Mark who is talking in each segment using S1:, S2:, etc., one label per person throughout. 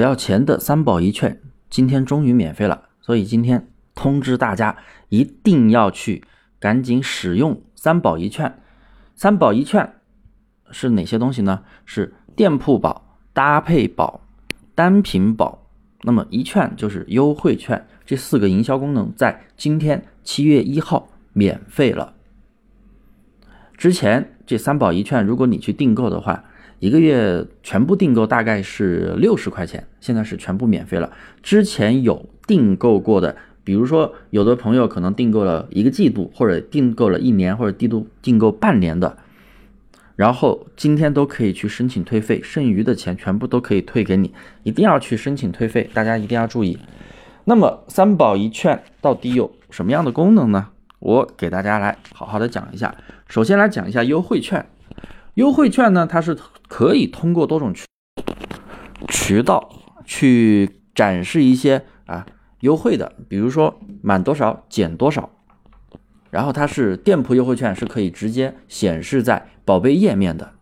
S1: 不要钱的三保一券，今天终于免费了，所以今天通知大家一定要去赶紧使用三保一券。三保一券是哪些东西呢？是店铺宝、搭配宝、单品宝。那么一券就是优惠券，这四个营销功能在今天七月一号免费了。之前这三保一券，如果你去订购的话，一个月全部订购大概是六十块钱，现在是全部免费了。之前有订购过的，比如说有的朋友可能订购了一个季度，或者订购了一年，或者订度订购半年的，然后今天都可以去申请退费，剩余的钱全部都可以退给你，一定要去申请退费，大家一定要注意。那么三保一券到底有什么样的功能呢？我给大家来好好的讲一下。首先来讲一下优惠券。优惠券呢，它是可以通过多种渠渠道去展示一些啊优惠的，比如说满多少减多少，然后它是店铺优惠券是可以直接显示在宝贝页面的，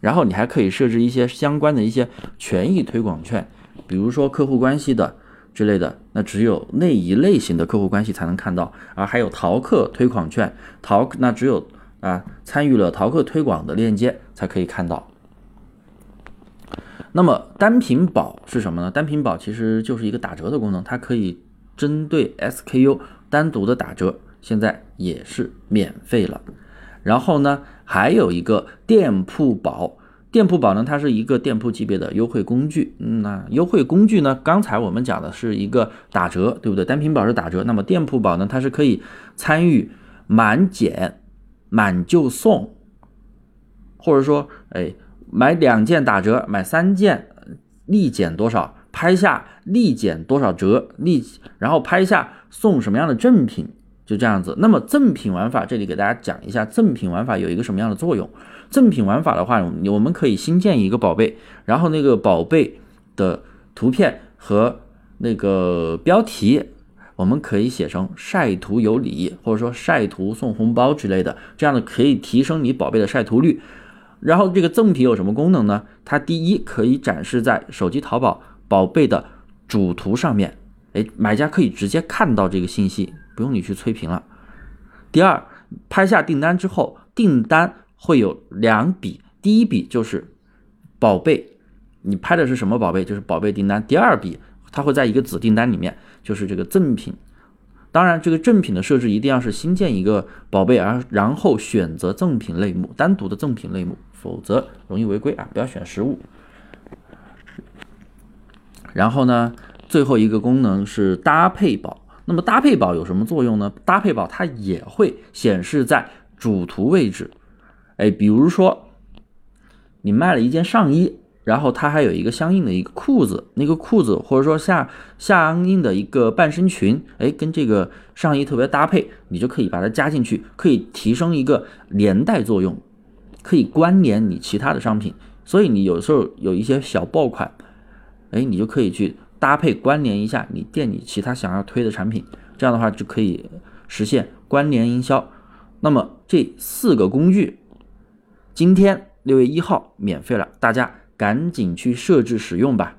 S1: 然后你还可以设置一些相关的一些权益推广券，比如说客户关系的之类的，那只有那一类型的客户关系才能看到，而还有淘客推广券，淘那只有。啊，参与了淘客推广的链接才可以看到。那么单品宝是什么呢？单品宝其实就是一个打折的功能，它可以针对 SKU 单独的打折，现在也是免费了。然后呢，还有一个店铺宝，店铺宝呢，它是一个店铺级别的优惠工具。嗯那优惠工具呢，刚才我们讲的是一个打折，对不对？单品宝是打折，那么店铺宝呢，它是可以参与满减。满就送，或者说，哎，买两件打折，买三件立减多少？拍下立减多少折？立，然后拍下送什么样的赠品？就这样子。那么赠品玩法，这里给大家讲一下，赠品玩法有一个什么样的作用？赠品玩法的话，我们可以新建一个宝贝，然后那个宝贝的图片和那个标题。我们可以写成晒图有礼，或者说晒图送红包之类的，这样的可以提升你宝贝的晒图率。然后这个赠品有什么功能呢？它第一可以展示在手机淘宝宝贝的主图上面，哎，买家可以直接看到这个信息，不用你去催评了。第二，拍下订单之后，订单会有两笔，第一笔就是宝贝，你拍的是什么宝贝，就是宝贝订单。第二笔。它会在一个子订单里面，就是这个赠品。当然，这个赠品的设置一定要是新建一个宝贝，而然后选择赠品类目，单独的赠品类目，否则容易违规啊！不要选实物。然后呢，最后一个功能是搭配宝。那么搭配宝有什么作用呢？搭配宝它也会显示在主图位置。哎，比如说你卖了一件上衣。然后它还有一个相应的一个裤子，那个裤子或者说下相应的一个半身裙，哎，跟这个上衣特别搭配，你就可以把它加进去，可以提升一个连带作用，可以关联你其他的商品。所以你有时候有一些小爆款，哎，你就可以去搭配关联一下你店里其他想要推的产品，这样的话就可以实现关联营销。那么这四个工具，今天六月一号免费了，大家。赶紧去设置使用吧。